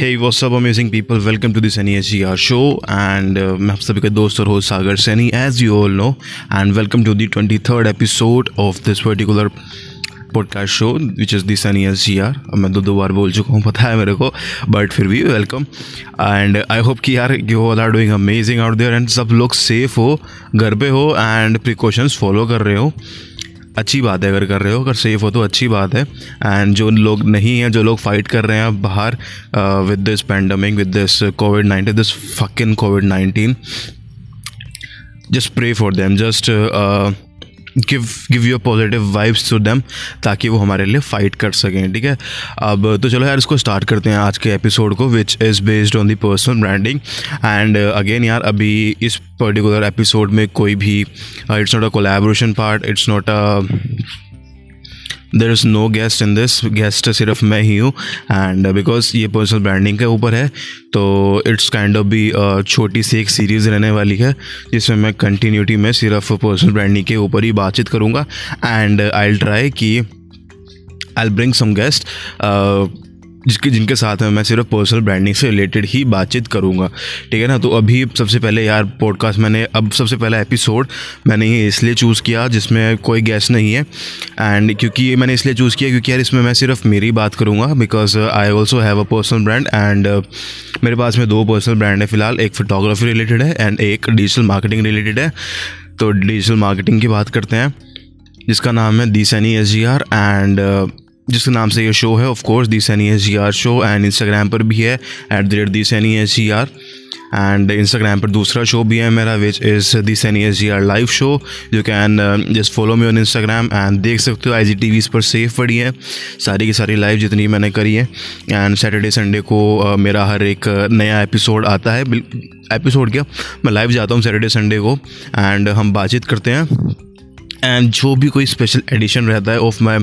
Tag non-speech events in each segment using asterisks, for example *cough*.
हे वो सब amazing people welcome to this N S G R show and मैं आप सभी का दोस्त और host Sagar Saini as you all know and welcome to the twenty third episode of this particular podcast show which is this N S G R मैं दो दो बार बोल चुका हूँ, पता है मेरे को बट फिर भी वेलकम एंड आई होप कि यार you all are doing amazing out there and सब लोग सेफ़ हो, घर पे हो एंड प्रिकॉशंस फॉलो कर रहे हो. अच्छी बात है, अगर कर रहे हो, अगर सेफ़ हो तो अच्छी बात है। एंड जो लोग नहीं हैं, जो लोग फाइट कर रहे हैं बाहर with this pandemic with this covid nineteen this fucking covid nineteen just pray for them just give give your positive vibes to them ताकि वो हमारे लिए फ़ाइट कर सकें, ठीक है? अब तो चलो यार, इसको स्टार्ट करते हैं आज के एपिसोड को which is based on the personal branding and again यार, अभी इस पर्टिकुलर एपिसोड में कोई भी it's not a collaboration part it's not a there is no guest in this guest सिर्फ़ मैं ही हूँ। एंड बिकॉज़ ये पर्सनल ब्रांडिंग के ऊपर है तो इट्स काइंड ऑफ़ भी छोटी सी एक सीरीज़ रहने वाली है, जिसमें मैं कंटिन्यूटी में सिर्फ़ पर्सनल ब्रांडिंग के ऊपर ही बातचीत करूँगा। एंड आई ट्राई कि आई ब्रिंग सम गेस्ट जिसके जिनके साथ में मैं सिर्फ़ पर्सनल ब्रांडिंग से रिलेटेड ही बातचीत करूँगा। ठीक है ना? तो अभी सबसे पहले यार पॉडकास्ट मैंने, अब सबसे पहला एपिसोड मैंने ये इसलिए चूज़ किया जिसमें कोई गेस्ट नहीं है। एंड क्योंकि ये मैंने इसलिए चूज़ किया क्योंकि यार इसमें मैं सिर्फ़ मेरी बात करूँगा because I also have a personal brand and मेरे पास में दो पर्सनल ब्रांड है फ़िलहाल। एक फोटोग्राफी रिलेटेड है एंड एक डिजिटल मार्केटिंग रिलेटेड है। तो डिजिटल मार्केटिंग की बात करते हैं, जिसका नाम है the Saini S G R and जिसके नाम से ये शो है of course the Saini S G R show and Instagram पर भी है at the rate the Saini S G R and Instagram पर दूसरा शो भी है मेरा which is the Saini S G R live show you can just follow me on Instagram and देख सकते हो आई जी टी वी पर safe पड़ी है सारी की सारी लाइव जितनी मैंने करी है. एंड सैटरडे संडे को uh, मेरा हर एक नया एपिसोड आता है एपिसोड क्या? मैं लाइव जाता हूँ सैटरडे संडे को एंड हम बातचीत करते हैं. एंड जो भी कोई स्पेशल एडिशन रहता है of my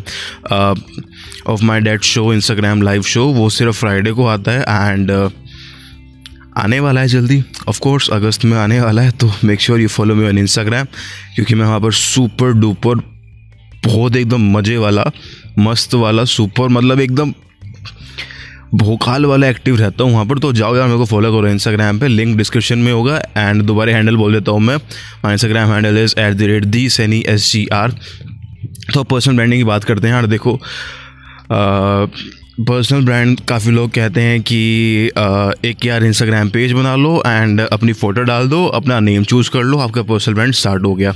of my date show Instagram live show वो सिर्फ़ फ्राइडे को आता है एंड uh, आने वाला है जल्दी। ऑफ़ कोर्स अगस्त में आने वाला है तो make sure you follow me on Instagram क्योंकि मैं वहाँ पर सुपर डुपर बहुत एकदम मज़े वाला मस्त वाला सुपर मतलब एकदम भोकाल वाला एक्टिव रहता हूँ वहाँ पर तो जाओ यार मेरे को फॉलो करो इंस्टाग्राम पे लिंक डिस्क्रिप्शन में होगा एंड दोबारा हैंडल बोल देता हूँ मैं। My Instagram handle is at the rate the Saini S G R तो पर्सनल ब्रांडिंग की बात करते हैं यार देखो पर्सनल ब्रांड काफ़ी लोग कहते हैं कि आ, एक यार इंस्टाग्राम पेज बना लो एंड अपनी फ़ोटो डाल दो अपना नेम चूज़ कर लो आपका पर्सनल ब्रांड स्टार्ट हो गया।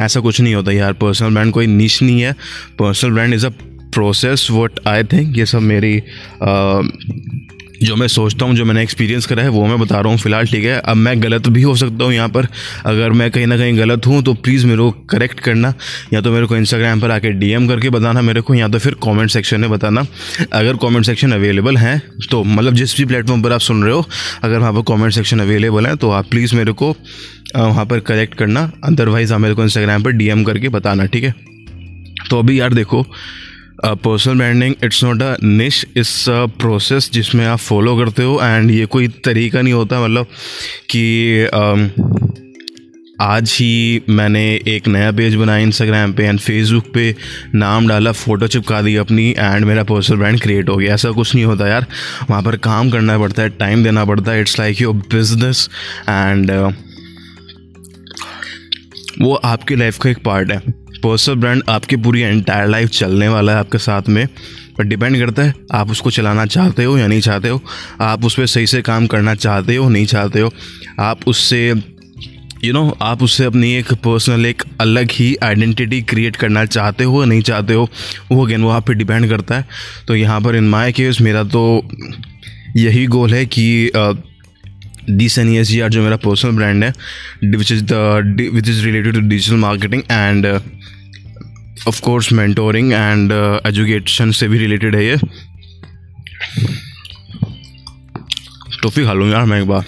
ऐसा कुछ नहीं होता यार पर्सनल ब्रांड कोई निश नहीं है। Personal brand is a process what I think ये सब मेरी जो मैं सोचता हूँ, जो मैंने एक्सपीरियंस करा है, वो मैं बता रहा हूँ फ़िलहाल, ठीक है? अब मैं गलत भी हो सकता हूँ यहाँ पर। अगर मैं कहीं ना कहीं गलत हूँ तो प्लीज़ मेरे को करेक्ट करना, या तो मेरे को इंस्टाग्राम पर आके डीएम करके बताना मेरे को, या तो फिर कमेंट सेक्शन में बताना। अगर कमेंट सेक्शन अवेलेबल हैं तो मतलब जिस भी प्लेटफॉर्म पर आप सुन रहे हो, अगर वहाँ पर कॉमेंट सेक्शन अवेलेबल है तो आप प्लीज़ मेरे को वहाँ पर करेक्ट करना। अदरवाइज़ आप मेरे को इंस्टाग्राम पर डीएम करके बताना, ठीक है? तो अभी यार देखो personal branding it's not a niche it's a process जिसमें आप फॉलो करते हो एंड ये कोई तरीका नहीं होता मतलब कि um, आज ही मैंने एक नया पेज बनाया इंस्टाग्राम पे एंड फेसबुक पे नाम डाला फ़ोटो चिपका दी अपनी एंड मेरा पर्सनल ब्रांड क्रिएट हो गया। ऐसा कुछ नहीं होता यार। वहाँ पर काम करना पड़ता है टाइम देना पड़ता है it's like your business and वो आपकी लाइफ का एक पार्ट है। पर्सनल ब्रांड आपकी पूरी एंटायर लाइफ चलने वाला है आपके साथ में। पर डिपेंड करता है आप उसको चलाना चाहते हो या नहीं चाहते हो। आप उस पर सही से काम करना चाहते हो नहीं चाहते हो। आप उससे यू you नो know, आप उससे अपनी एक पर्सनल एक अलग ही आइडेंटिटी क्रिएट करना चाहते हो या नहीं चाहते हो वो अगेन वो आप पे डिपेंड करता है। तो यहाँ पर इन माई केस मेरा तो यही गोल है कि the Saini S G R जो मेरा पर्सनल ब्रांड है which is the which is related to digital marketing and of course mentoring and education से भी रिलेटेड है ये। टॉफ़ी खा लूँ यार मैं एक बार।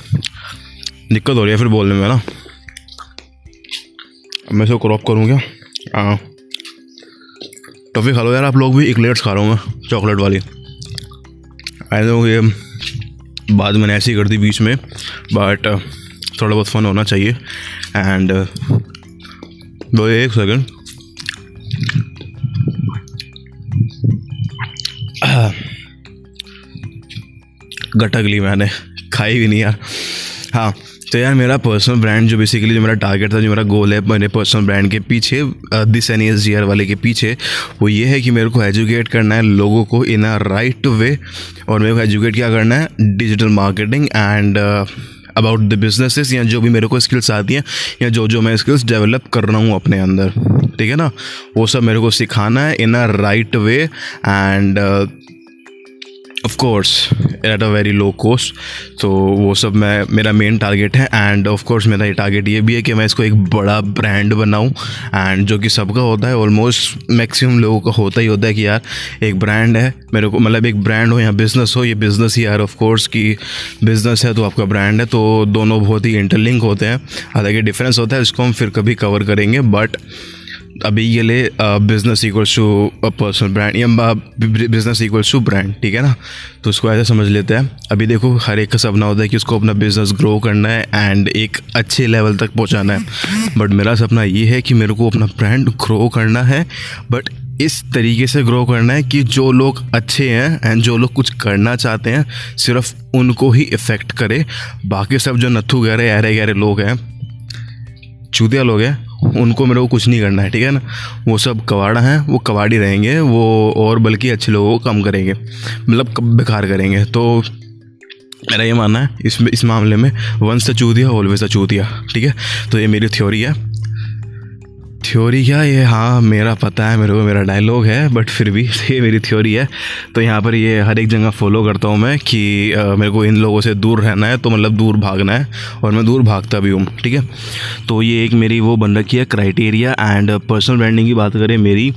दिक्कत हो रही है फिर बोलने में ना। मैं इसे क्रॉप करूँ क्या? हाँ। टॉफ़ी खा लो यार, आप लोग भी एक लेट्स खा रहा हूँ मैं चॉकलेट वाली। आई नो ये, बाद मैंने ऐसी कर दी बीच में बट थोड़ा बहुत फ़न होना चाहिए। एंड दो एक सेकंड गटक ली मैंने। खाई भी नहीं यार। हाँ तो यार मेरा पर्सनल ब्रांड जो बेसिकली जो मेरा टारगेट था, जो मेरा गोल है, मेरे पर्सनल ब्रांड के पीछे this N S G R वाले के पीछे, वो ये है कि मेरे को एजुकेट करना है लोगों को इन अ राइट वे और मेरे को एजुकेट क्या करना है? Digital marketing and about the businesses या जो भी मेरे को स्किल्स आती हैं या जो जो मैं स्किल्स डेवलप कर रहा हूँ अपने अंदर, ठीक है ना? वो सब मेरे को सिखाना है in a right way and of course at a very low cost तो वो सब मैं, मेरा मेन टारगेट है एंड ऑफ़ कोर्स मेरा ये टारगेट ये भी है कि मैं इसको एक बड़ा ब्रांड बनाऊँ एंड जो कि सबका होता है ऑलमोस्ट मैक्सिमम लोगों का होता ही होता है कि यार, एक ब्रांड है, मेरे को मतलब एक ब्रांड हो या बिज़नेस हो, ये बिज़नेस ही यार ऑफ़ कोर्स की बिज़नेस है तो आपका ब्रांड है तो दोनों बहुत ही इंटरलिंक होते हैं। हालाँकि डिफरेंस होता है, इसको हम फिर कभी कवर करेंगे बट अभी ये ले business equals to personal brand या बिज़नेस इक्वल्स टू ब्रांड ठीक है ना? तो उसको ऐसे समझ लेते हैं। अभी देखो, हर एक का सपना होता है कि उसको अपना बिज़नेस ग्रो करना है एंड एक अच्छे लेवल तक पहुंचाना है। बट मेरा सपना ये है कि मेरे को अपना ब्रांड ग्रो करना है। बट इस तरीके से ग्रो करना है कि जो लोग अच्छे हैं एंड जो लोग कुछ करना चाहते हैं, सिर्फ़ उनको ही इफ़ेक्ट करे। बाकी सब जो नथु गहरे गहरे गहरे लोग हैं, चूतिया लोग हैं उनको मेरे को कुछ नहीं करना है, ठीक है ना? वो सब कवाड़ा हैं, वो कवाड़ी रहेंगे, वो और बल्कि अच्छे लोगों को कम करेंगे मतलब बेकार करेंगे। तो मेरा ये मानना है, इस इस मामले में वंस चूतिया ऑलवेज चूतिया, ठीक है? तो ये मेरी थ्योरी है। थ्योरी क्या ये हाँ मेरा पता है मेरे को मेरा डायलॉग है बट फिर भी *laughs* ये मेरी थ्योरी है। तो यहाँ पर ये हर एक जगह फॉलो करता हूँ मैं कि आ, मेरे को इन लोगों से दूर रहना है तो मतलब दूर भागना है और मैं दूर भागता भी हूँ ठीक है? तो ये एक मेरी वो बन रखी है क्राइटेरिया एंड पर्सनल ब्रांडिंग की बात करें मेरी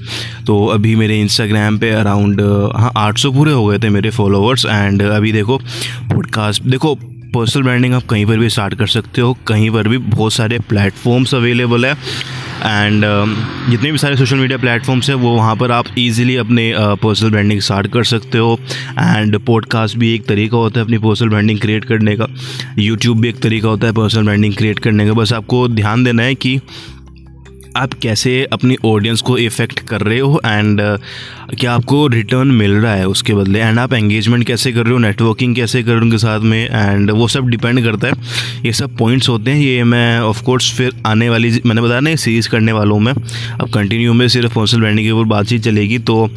तो अभी मेरे इंस्टाग्राम पे अराउंड हाँ आठ सौ पूरे हो गए थे मेरे फॉलोअर्स एंड अभी देखो पॉडकास्ट देखो पर्सनल ब्रांडिंग आप कहीं पर भी स्टार्ट कर सकते हो कहीं पर भी बहुत सारे प्लेटफॉर्म्स अवेलेबल है। एंड um, जितने भी सारे सोशल मीडिया प्लेटफॉर्म्स हैं वो वहाँ पर आप इजीली अपने पर्सनल ब्रांडिंग स्टार्ट कर सकते हो। एंड पॉडकास्ट भी एक तरीका होता है अपनी पर्सनल ब्रांडिंग क्रिएट करने का। यूट्यूब भी एक तरीका होता है पर्सनल ब्रांडिंग क्रिएट करने का। बस आपको ध्यान देना है कि आप कैसे अपनी ऑडियंस को इफ़ेक्ट कर रहे हो एंड uh, क्या आपको रिटर्न मिल रहा है उसके बदले? एंड आप एंगेजमेंट कैसे कर रहे हो? नेटवर्किंग कैसे कर रहे हो उनके साथ में? एंड वो सब डिपेंड करता है। ये सब पॉइंट्स होते हैं। ये मैं ऑफ़ कोर्स फिर आने वाली मैंने बताया ना सीरीज़ करने वालों में। अब कंटिन्यू में सिर्फ़ पर्सनल ब्रांडिंग के ऊपर बातचीत चलेगी तो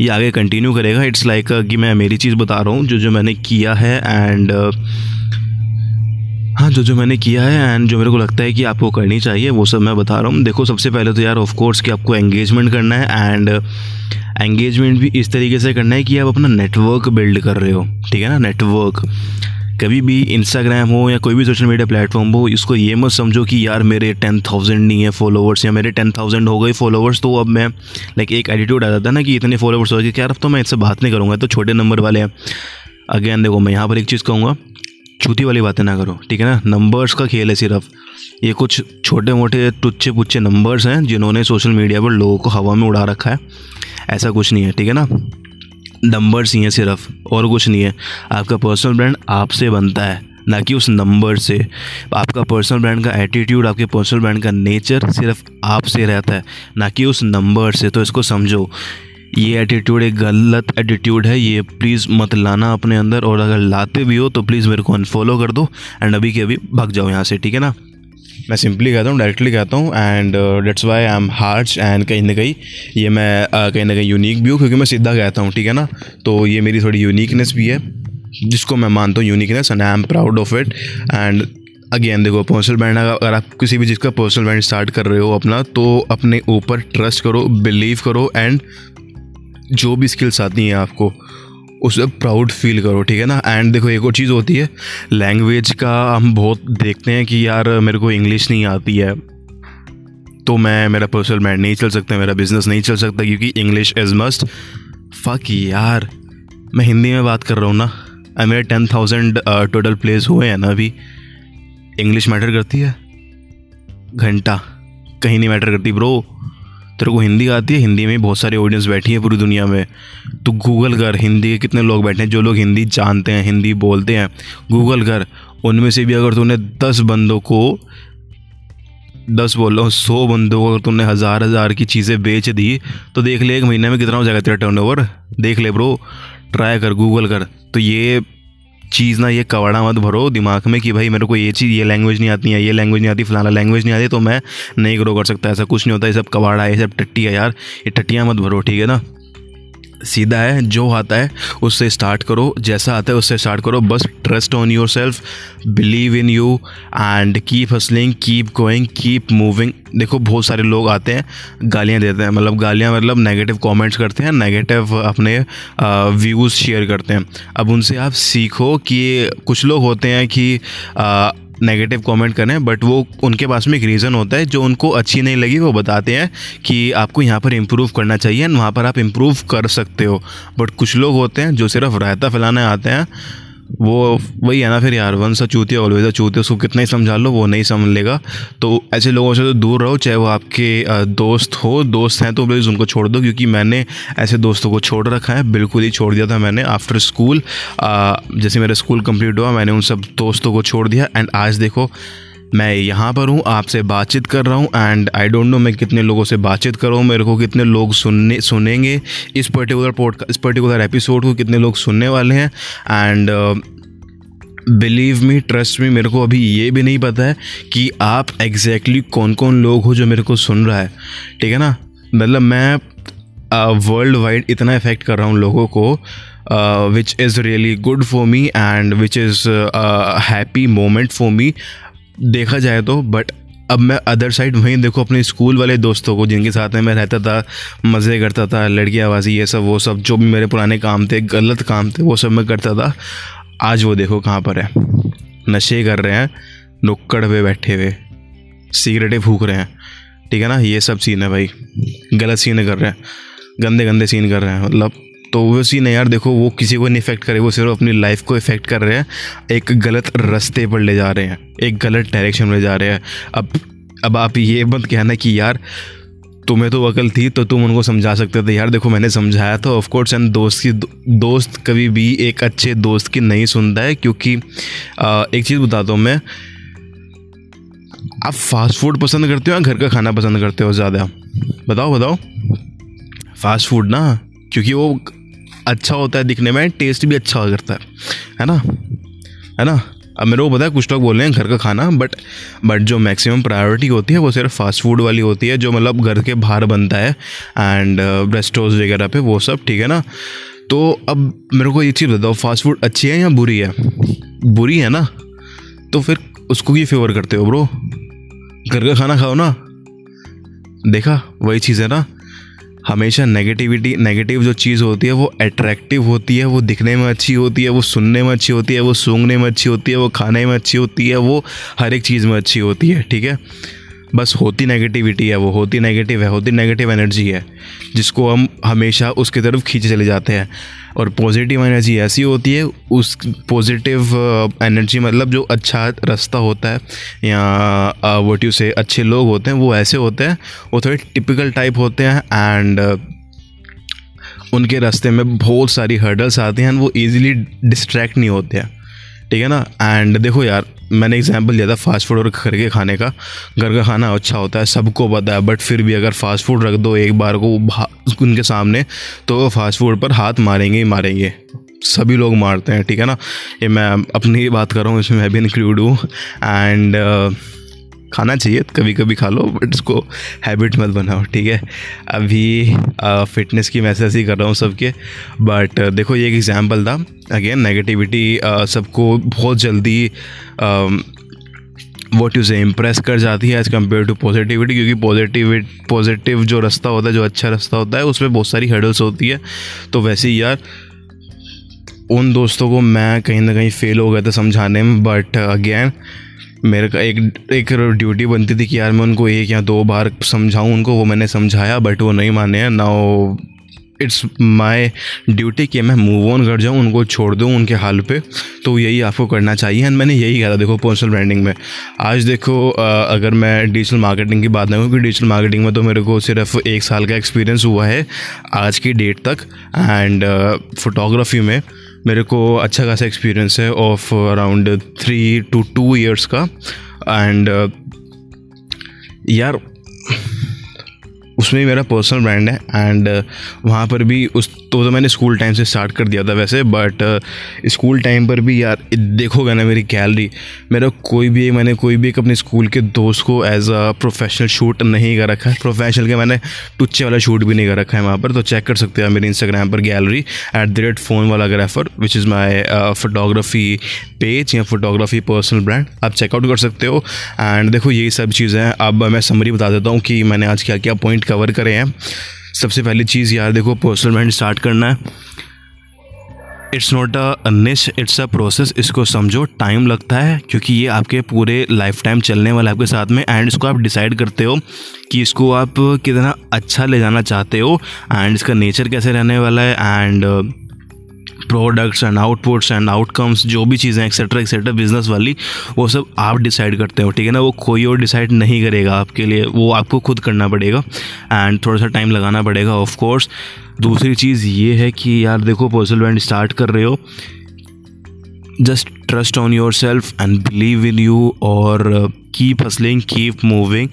ये आगे कंटिन्यू करेगा। इट्स लाइक like, कि मैं मेरी चीज़ बता रहा हूँ जो जो मैंने किया है। एंड हाँ जो जो मैंने किया है एंड जो मेरे को लगता है कि आपको करनी चाहिए, वो सब मैं बता रहा हूँ। देखो, सबसे पहले तो यार ऑफ़ कोर्स कि आपको एंगेजमेंट करना है एंड एंगेजमेंट भी इस तरीके से करना है कि आप अपना नेटवर्क बिल्ड कर रहे हो, ठीक है ना? नेटवर्क कभी भी इंस्टाग्राम हो या कोई भी सोशल मीडिया प्लेटफॉर्म हो, इसको ये मत समझो कि यार, मेरे टेन थाउज़ेंड नहीं है फॉलोवर्स या मेरे टेन थाउज़ेंड हो गए फॉलोवर्स तो अब मैं लाइक एक एटीट्यूड आ जाता है ना कि इतने फॉलोवर्स हो गए क्या अब तो मैं इससे बात नहीं करूँगा तो छोटे नंबर वाले हैं। अगेन देखो, मैं यहाँ पर एक चीज़ कहूँगा छूती वाली बातें ना करो, ठीक है ना? नंबर्स का खेल है सिर्फ़। ये कुछ छोटे मोटे टुच्चे पुच्चे नंबर्स हैं, जिन्होंने सोशल मीडिया पर लोगों को हवा में उड़ा रखा है। ऐसा कुछ नहीं है, ठीक है ना? नंबर्स ही हैं सिर्फ़, और कुछ नहीं है। आपका पर्सनल ब्रांड आपसे बनता है, ना कि उस नंबर से। आपका पर्सनल ब्रांड का एटीट्यूड आपके पर्सनल ब्रांड का नेचर सिर्फ़ आपसे रहता है, ना कि उस नंबर से। तो इसको समझो ये एटीट्यूड एक गलत एटीट्यूड है ये प्लीज़ मत लाना अपने अंदर और अगर लाते भी हो तो प्लीज़ मेरे को अनफॉलो कर दो एंड अभी के अभी भाग जाओ यहाँ से ठीक है ना? मैं सिंपली कहता हूँ डायरेक्टली कहता हूँ and that's why I am harsh and कहीं ना कहीं ये मैं uh, कहीं ना कहीं यूनिक भी हूँ क्योंकि मैं सीधा कहता हूँ ठीक है ना? तो ये मेरी थोड़ी यूनिकनेस भी है जिसको मैं मानता हूँ uniqueness and I am proud of it and again देखो पर्सनल ब्रांड अगर आप किसी भी चीज़ का पर्सनल ब्रांड स्टार्ट कर रहे हो अपना तो अपने ऊपर ट्रस्ट करो बिलीव करो एंड जो भी स्किल्स आती हैं आपको उसे प्राउड फील करो, ठीक है ना? एंड देखो, एक और चीज़ होती है लैंग्वेज का हम बहुत देखते हैं कि यार, मेरे को इंग्लिश नहीं आती है तो मैं, मेरा पर्सनल ब्रांड नहीं चल सकता, मेरा बिज़नेस नहीं चल सकता, क्योंकि इंग्लिश इज़ मस्ट फक यार, मैं हिंदी में बात कर रहा हूँ ना मेरे टेन थाउज़ेंड टोटल प्लेस हुए हैं ना अभी। इंग्लिश मैटर करती है? घंटा, कहीं नहीं मैटर करती ब्रो तेरे को हिंदी आती है? हिंदी में बहुत सारे ऑडियंस बैठी है पूरी दुनिया में। तो गूगल कर, हिंदी के कितने लोग बैठे हैं? जो लोग हिंदी जानते हैं, हिंदी बोलते हैं गूगल कर। उनमें से भी अगर तूने दस बंदों को, दस बोल रहा सौ बंदों को अगर तुमने हज़ार हज़ार की चीज़ें बेच दी तो देख ले एक महीने में कितना हो जाएगा तेरा टर्न देख ले ब्रो ट्राई कर गूगल कर। तो ये चीज़ ना, ये कवाड़ा मत भरो दिमाग में कि भाई मेरे को ये चीज़, ये लैंग्वेज नहीं आती है, ये लैंग्वेज नहीं आती, फलाना लैंग्वेज नहीं आती तो मैं नहीं ग्रो कर सकता, ऐसा कुछ नहीं होता, ये सब कवाड़ा है ये सब टट्टी है यार, ये टट्टियाँ मत भरो, ठीक है ना? सीधा है, जो आता है, उससे स्टार्ट करो, जैसा आता है, उससे स्टार्ट करो। बस trust on yourself believe in you and keep hustling keep going keep moving देखो, बहुत सारे लोग आते हैं, गालियाँ देते हैं। मतलब गालियाँ मतलब नेगेटिव कमेंट्स करते हैं नेगेटिव अपने व्यूज़ शेयर करते हैं। अब उनसे आप सीखो कि कुछ लोग होते हैं कि नेगेटिव कमेंट करें बट वो उनके पास में एक रीज़न होता है, जो उनको अच्छी नहीं लगी, वो बताते हैं कि आपको यहाँ पर इम्प्रूव करना चाहिए एंड वहाँ पर आप इम्प्रूव कर सकते हो। बट कुछ लोग होते हैं जो सिर्फ़ रायता फैलाने आते हैं वो वही है ना फिर यार वन सा चूतिया ऑलवेज चूतिया, उसको कितना ही समझा लो, वो नहीं समझ लेगा। तो ऐसे लोगों से तो दूर रहो, चाहे वो आपके दोस्त हो, दोस्त हैं तो प्लीज़ उनको छोड़ दो, क्योंकि मैंने ऐसे दोस्तों को छोड़ रखा है, बिल्कुल ही छोड़ दिया था मैंने आफ्टर स्कूल जैसे मेरा स्कूल कंप्लीट हुआ, मैंने उन सब दोस्तों को छोड़ दिया एंड आज देखो मैं यहाँ पर हूँ आपसे बातचीत कर रहा हूँ एंड आई डोंट नो मैं कितने लोगों से बातचीत कर रहा हूँ मेरे को कितने लोग सुनने सुनेंगे इस पर्टिकुलर पोड इस पर्टिकुलर एपिसोड को कितने लोग सुनने वाले हैं and believe me trust me मेरे को अभी ये भी नहीं पता है कि आप एग्जैक्टली exactly कौन कौन लोग हो जो मेरे को सुन रहा है ठीक है ना? मतलब मैं वर्ल्ड uh, वाइड इतना इफ़ेक्ट कर रहा हूँ लोगों को which is really good for me and which is happy moment for me देखा जाए तो बट अब मैं अदर साइड वहीं देखो अपने स्कूल वाले दोस्तों को, जिनके साथ में मैं रहता था, मज़े करता था लड़कियाँबाजी ये सब, वो सब, जो भी मेरे पुराने काम थे, गलत काम थे, वो सब मैं करता था। आज वो देखो कहाँ पर है। नशे कर रहे हैं, नुक्कड़ पे बैठे हुए, सिगरेटें फूक रहे हैं। ठीक है ना? ये सब सीन है भाई। गलत सीन कर रहे हैं। गंदे गंदे सीन कर रहे हैं मतलब तो वो सीन है यार देखो वो किसी को नहीं इफ़ेक्ट करे वो सिर्फ़ अपनी लाइफ को इफ़ेक्ट कर रहे हैं। एक गलत रास्ते पर ले जा रहे हैं एक गलत डायरेक्शन में जा रहे हैं। अब अब आप ये मत कहना कि यार तुम्हें तो अकल थी तो तुम उनको समझा सकते थे। यार देखो मैंने समझाया तो ऑफकोर्स एंड दोस्त की दोस्त कभी भी एक अच्छे दोस्त की नहीं सुनता है क्योंकि आ, एक चीज़ बताता हूँ मैं। आप फास्ट फ़ूड पसंद करते हो या घर का खाना पसंद करते हो ज़्यादा? बताओ बताओ। फास्ट फ़ूड ना? क्योंकि वो अच्छा होता है दिखने में टेस्ट भी अच्छा करता है। है ना? है ना? अब मेरे को पता है कुछ लोग बोल रहे हैं घर का खाना बट बट जो मैक्सिमम प्रायोरिटी होती है वो सिर्फ़ फास्ट फ़ूड वाली होती है जो मतलब घर के बाहर बनता है एंड रेस्टोरेंट uh, वगैरह पे वो सब ठीक है ना? तो अब मेरे को ये चीज़ बताओ फास्ट फ़ूड अच्छी है या बुरी है? बुरी है ना? तो फिर उसको ही फेवर करते हो ब्रो घर का खाना खाओ ना। देखा? वही चीज़ है ना? हमेशा नेगेटिविटी नेगेटिव जो चीज़ होती है, वो अट्रैक्टिव होती है, वो दिखने में अच्छी होती है, वो सुनने में अच्छी होती है, वो सूंघने में अच्छी होती है, वो खाने में अच्छी होती है, वो हर एक चीज़ में अच्छी होती है, ठीक है? बस होती नेगेटिविटी है वो होती नेगेटिव है होती नेगेटिव एनर्जी है जिसको हम हमेशा उसकी तरफ़ खींचे चले जाते हैं। और पॉजिटिव एनर्जी ऐसी होती है उस पॉजिटिव एनर्जी uh, मतलब जो अच्छा रास्ता होता है या वट यू से अच्छे लोग होते हैं वो ऐसे होते हैं वो थोड़े टिपिकल टाइप होते हैं एंड uh, उनके रास्ते में बहुत सारी हर्डल्स आती हैं वो ईजिली डिस्ट्रैक्ट नहीं होते हैं। ठीक है ना? एंड देखो यार मैंने एग्जांपल दिया था फास्ट फ़ूड और घर के खाने का। घर का खाना अच्छा होता है, सबको पता है बट फिर भी अगर फास्ट फ़ूड रख दो, एक बार को उनके सामने तो फास्ट फ़ूड पर हाथ मारेंगे ही मारेंगे। सभी लोग मारते हैं, ठीक है ना? ये मैं अपनी बात कर रहा हूँ, इसमें मैं भी इंक्लूड हूँ। एंड खाना चाहिए कभी कभी खा लो बट इसको हैबिट मत बनाओ, ठीक है? अभी फ़िटनेस की मैसेज ही कर रहा हूँ सबके बट देखो ये एक एग्ज़ाम्पल था अगेन नेगेटिविटी सबको बहुत जल्दी वॉट यू से इम्प्रेस कर जाती है एज़ कंपेयर टू पॉजिटिविटी क्योंकि पॉजिटिव पॉजिटिव जो रास्ता होता है, जो अच्छा रास्ता होता है, उसमें बहुत सारी हर्डल्स होती है। तो वैसे ही यार, उन दोस्तों को मैं कहीं ना कहीं फेल हो गया था समझाने में बट अगेन मेरे का एक एक ड्यूटी बनती थी कि यार मैं उनको एक या दो बार समझाऊँ उनको, वो मैंने समझाया बट वो नहीं माने। हैं नाउ इट्स माई ड्यूटी कि मैं मूव ऑन कर जाऊँ, उनको छोड़ दूँ उनके हाल पे। तो यही आपको करना चाहिए। एंड मैंने यही कहा था देखो पर्सनल ब्रांडिंग में। आज देखो अगर मैं डिजिटल मार्केटिंग की बात नहीं क्योंकि डिजिटल मार्केटिंग में तो मेरे को सिर्फ़ एक साल का एक्सपीरियंस हुआ है, आज की डेट तक। एंड फोटोग्राफी में मेरे को अच्छा खासा एक्सपीरियंस है of around three two two years का. एंड uh, यार उसमें भी मेरा पर्सनल ब्रांड है एंड uh, वहाँ पर भी उस तो, तो मैंने स्कूल टाइम से स्टार्ट कर दिया था वैसे बट स्कूल टाइम पर भी यार देखोगे ना मेरी गैलरी मेरा कोई भी मैंने कोई भी एक अपने स्कूल के दोस्त को एज अ प्रोफेशनल शूट नहीं कर रखा है प्रोफेशनल के मैंने टुच्चे वाला शूट भी नहीं कर रखा है वहाँ पर तो चेक कर सकते हो मेरे इंस्टाग्राम पर gallery at the rate phone वाला grapher which is my photography page या फोटोग्राफी पर्सनल ब्रांड आप चेकआउट कर सकते हो एंड देखो यही सब चीज़ें हैं अब मैं समरी बता देता हूँ कि मैंने आज क्या क्या पॉइंट कवर करें हैं। सबसे पहली चीज़ यार, देखो पर्सनल ब्रांड स्टार्ट करना है। It's not a niche it's a process इसको समझो टाइम लगता है, क्योंकि ये आपके पूरे लाइफ टाइम चलने वाला है आपके साथ में एंड इसको आप डिसाइड करते हो कि इसको आप कितना अच्छा ले जाना चाहते हो एंड इसका नेचर कैसे रहने वाला है and products and outputs and outcomes जो भी चीज़ें एक्सेट्रा एक्सेट्रा बिज़नेस वाली, वो सब आप डिसाइड करते हो, ठीक है ना? वो कोई और डिसाइड नहीं करेगा आपके लिए, वो आपको खुद करना पड़ेगा एंड थोड़ा सा टाइम लगाना पड़ेगा ऑफ़ कोर्स दूसरी चीज़ ये है कि यार देखो पर्सनल ब्रांड स्टार्ट कर रहे हो just trust on yourself and believe in you और कीप हसलिंग कीप मूविंग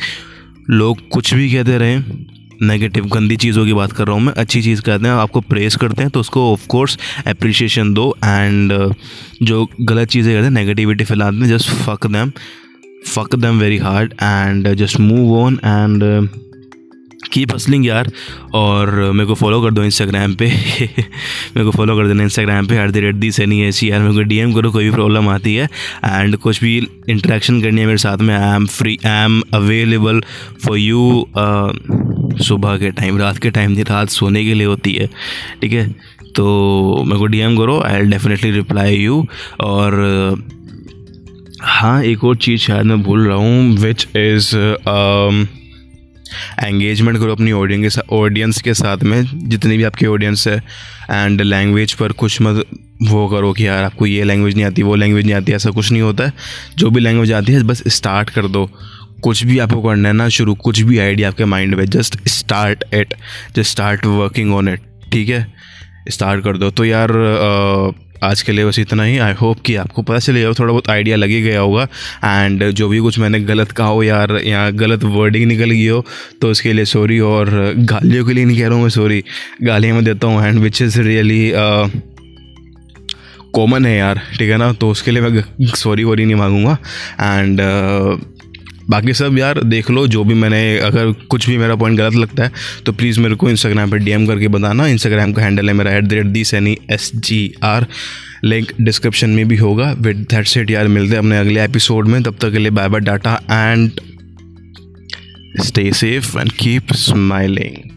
लोग कुछ भी कहते रहें नेगेटिव गंदी चीज़ों की बात कर रहा हूँ मैं। अच्छी चीज़ कहते हैं आपको प्रेस करते हैं तो उसको ऑफ़ कोर्स अप्रिशिएशन दो एंड uh, जो गलत चीज़ें करते हैं नेगेटिविटी फैलाते हैं just fuck them fuck them very hard and just move on and keep hustling यार। और मेरे को फॉलो कर दो इंस्टाग्राम पे। *laughs* मेरे को फॉलो कर देना इंस्टाग्राम पे at the rate the Saini ऐसी यार मेरे को डीएम करो कोई भी प्रॉब्लम आती है। एंड कुछ भी इंटरेक्शन करनी है मेरे साथ में I am free I am available for you सुबह के टाइम रात के टाइम नहीं, रात सोने के लिए होती है, ठीक है? तो मेरे को डीएम करो I'll definitely reply you और हाँ एक और चीज़ शायद मैं भूल रहा हूँ विच इज़ एंगेजमेंट करो अपनी ऑडियंस के साथ ऑडियंस के साथ में, जितनी भी आपकी ऑडियंस है एंड लैंग्वेज पर कुछ मत वो करो कि यार आपको ये लैंग्वेज नहीं आती, वो लैंग्वेज नहीं आती, ऐसा कुछ नहीं होता है। जो भी लैंग्वेज आती है, बस स्टार्ट कर दो। कुछ भी आपको करना है ना शुरू, कुछ भी आइडिया आपके माइंड में just start at just start working on it ठीक है? स्टार्ट कर दो। तो यार आज के लिए बस इतना ही। आई होप कि आपको पता चले थोड़ा बहुत आइडिया लगे गया होगा। एंड जो भी कुछ मैंने गलत कहा हो यार, या गलत वर्डिंग निकल गई हो तो उसके लिए सॉरी और गालियों के लिए नहीं कह रहा हूँ मैं सॉरी गालियाँ मैं देता हूँ and which is really common है यार, ठीक है ना? तो उसके लिए मैं सॉरी वॉरी नहीं मांगूँगा। एंड बाकी सब यार देख लो, जो भी मैंने, अगर कुछ भी मेरा पॉइंट गलत लगता है तो प्लीज़ मेरे को इंस्टाग्राम पर डीएम करके बताना। इंस्टाग्राम का हैंडल है मेरा at the rate the Saini S G R link description में भी होगा। विद दैट सेट यार, मिलते हैं अपने अगले एपिसोड में। तब तक के लिए bye bye data and stay safe and keep smiling